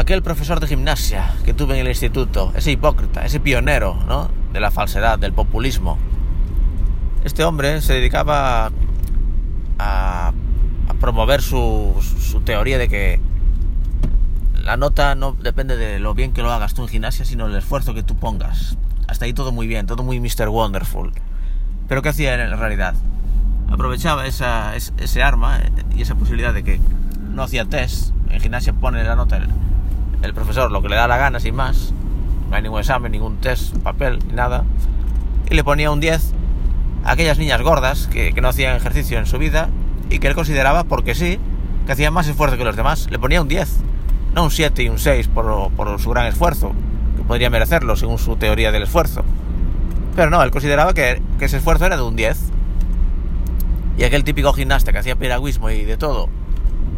aquel profesor de gimnasia que tuve en el instituto, ese hipócrita, ese pionero, ¿no? De la falsedad, del populismo. Este hombre se dedicaba a, promover su, teoría de que la nota no depende de lo bien que lo hagas tú en gimnasia, sino el esfuerzo que tú pongas. Hasta ahí todo muy bien, todo muy Mr. Wonderful. Pero ¿qué hacía en realidad? Aprovechaba esa, ese arma y esa posibilidad de que no hacía test. En gimnasia pone la nota el, profesor lo que le da la gana, sin más. No hay ningún examen, ningún test, papel, nada. Y le ponía un 10 a aquellas niñas gordas que, que no hacían ejercicio en su vida y que él consideraba, porque sí, que hacían más esfuerzo que los demás. Le ponía un 10 no un 7 y un 6 por, por, su gran esfuerzo, que podría merecerlo según su teoría del esfuerzo. Pero no, él consideraba que, que ese esfuerzo era de un 10. Y aquel típico gimnasta que hacía piragüismo y de todo,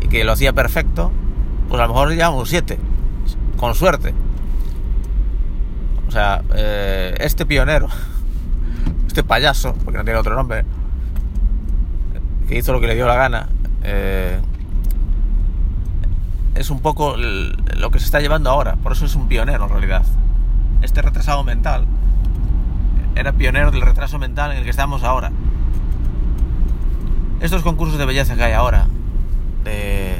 y que lo hacía perfecto, pues a lo mejor ya un 7, con suerte. O sea, eh, este pionero, este payaso, porque no tiene otro nombre, que hizo lo que le dio la gana, eh, es un poco lo que se está llevando ahora, por eso es un pionero en realidad. Este retrasado mental era pionero del retraso mental en el que estamos ahora. Estos concursos de belleza que hay ahora, de,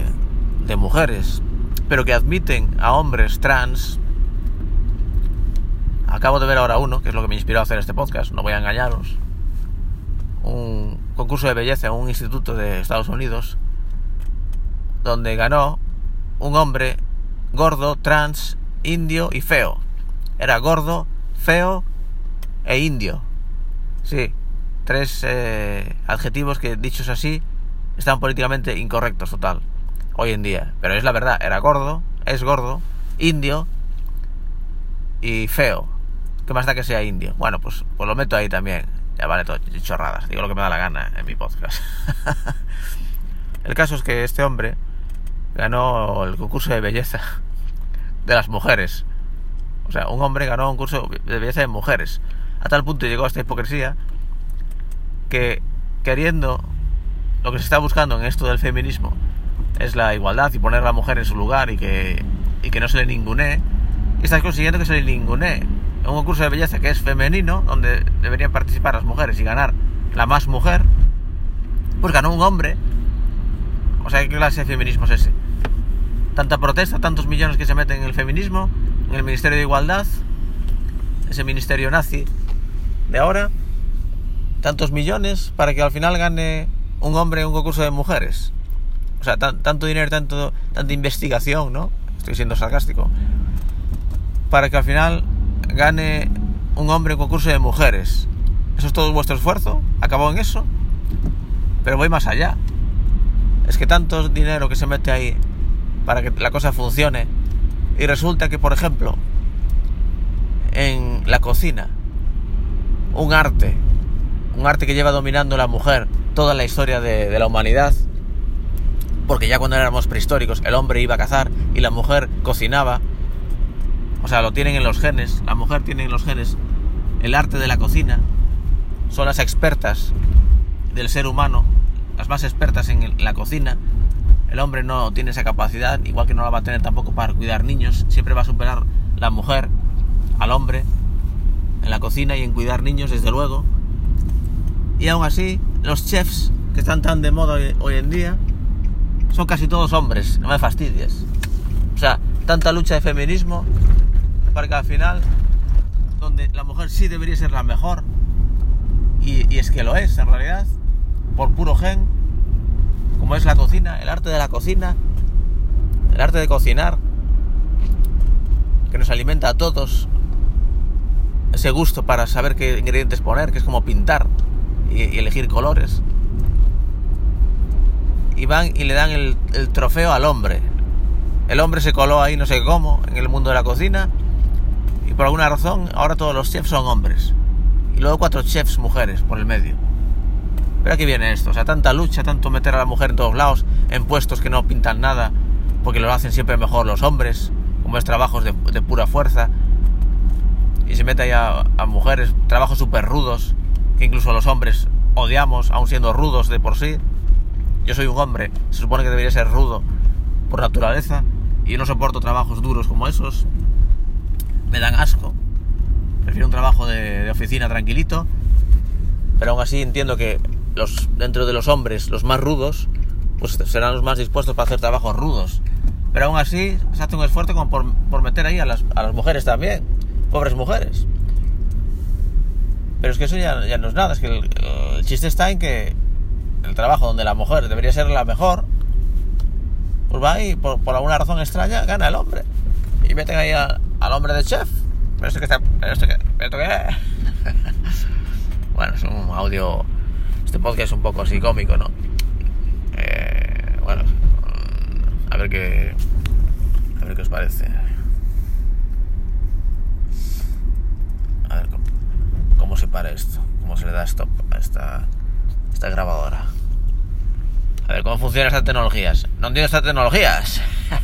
de mujeres, pero que admiten a hombres trans, acabo de ver ahora uno, que es lo que me inspiró a hacer este podcast, no voy a engañaros, un concurso de belleza en un instituto de Estados Unidos, donde ganó un hombre gordo, trans, indio y feo. Era gordo, feo e indio. Sí, tres eh, adjetivos que dichos así están políticamente incorrectos total, hoy en día. Pero es la verdad, era gordo, es gordo, indio y feo. ¿Qué más da que sea indio? Bueno, pues, pues lo meto ahí también. Ya vale todo, chorradas. Digo lo que me da la gana en mi podcast. El caso es que este hombre ganó el concurso de belleza de las mujeres. O sea, un hombre ganó un concurso de belleza de mujeres. A tal punto llegó a esta hipocresía que queriendo lo que se está buscando en esto del feminismo es la igualdad y poner la mujer en su lugar y que, y que no se le ningune, estás consiguiendo que se le ningune. Un concurso de belleza que es femenino, donde deberían participar las mujeres y ganar la más mujer, pues ganó un hombre. O sea, ¿qué clase de feminismo es ese? tanta protesta, tantos millones que se meten en el feminismo, en el Ministerio de Igualdad, ese ministerio nazi de ahora, tantos millones para que al final gane un hombre un concurso de mujeres. O sea, tanto dinero, tanto, tanta investigación, ¿no? Estoy siendo sarcástico. Para que al final gane un hombre un concurso de mujeres. ¿Eso es todo vuestro esfuerzo? ¿Acabó en eso? Pero voy más allá. Es que tanto dinero que se mete ahí para que la cosa funcione. Y resulta que, por ejemplo, en la cocina, un arte, un arte que lleva dominando la mujer toda la historia de, la humanidad, porque ya cuando éramos prehistóricos el hombre iba a cazar y la mujer cocinaba, o sea, lo tienen en los genes, la mujer tiene en los genes el arte de la cocina, son las expertas del ser humano, las más expertas en la cocina, el hombre no tiene esa capacidad, igual que no la va a tener tampoco para cuidar niños. Siempre va a superar la mujer al hombre en la cocina y en cuidar niños, desde luego. Y aún así, los chefs que están tan de moda hoy, en día son casi todos hombres, no me fastidies. O sea, tanta lucha de feminismo para que al final, donde la mujer sí debería ser la mejor, y, y es que lo es en realidad, por puro gen, como es la cocina, el arte de la cocina, el arte de cocinar, que nos alimenta a todos, ese gusto para saber qué ingredientes poner, que es como pintar y, elegir colores. Y van y le dan el, trofeo al hombre. El hombre se coló ahí no sé cómo en el mundo de la cocina y por alguna razón ahora todos los chefs son hombres. Y luego cuatro chefs mujeres por el medio. Pero aquí viene esto, o sea, tanta lucha, tanto meter a la mujer en todos lados, en puestos que no pintan nada, porque lo hacen siempre mejor los hombres, como es trabajos de, pura fuerza, y se mete ahí a, mujeres, trabajos súper rudos, que incluso los hombres odiamos, aun siendo rudos de por sí. Yo soy un hombre, se supone que debería ser rudo por naturaleza, y, no soporto trabajos duros como esos. Me dan asco. Prefiero un trabajo de, oficina tranquilito. Pero aún así entiendo que los, dentro de los hombres, los más rudos, pues serán los más dispuestos para hacer trabajos rudos. Pero aún así se hace un esfuerzo como por, meter ahí a las, a las, mujeres también, pobres mujeres. Pero es que eso ya, no es nada, es que el, chiste está en que el trabajo donde la mujer debería ser la mejor, pues va y por, alguna razón extraña gana el hombre. Y meten ahí al hombre de chef. Pero esto que está... Pero esto que... Pero esto que... bueno, es un audio... Este podcast es un poco así cómico, ¿no? Eh, bueno, a ver qué... A ver qué os parece. A ver cómo, cómo se para esto. Cómo se le da stop a esta, esta grabadora. A ver, ¿cómo funcionan estas tecnologías? No entiendo estas tecnologías.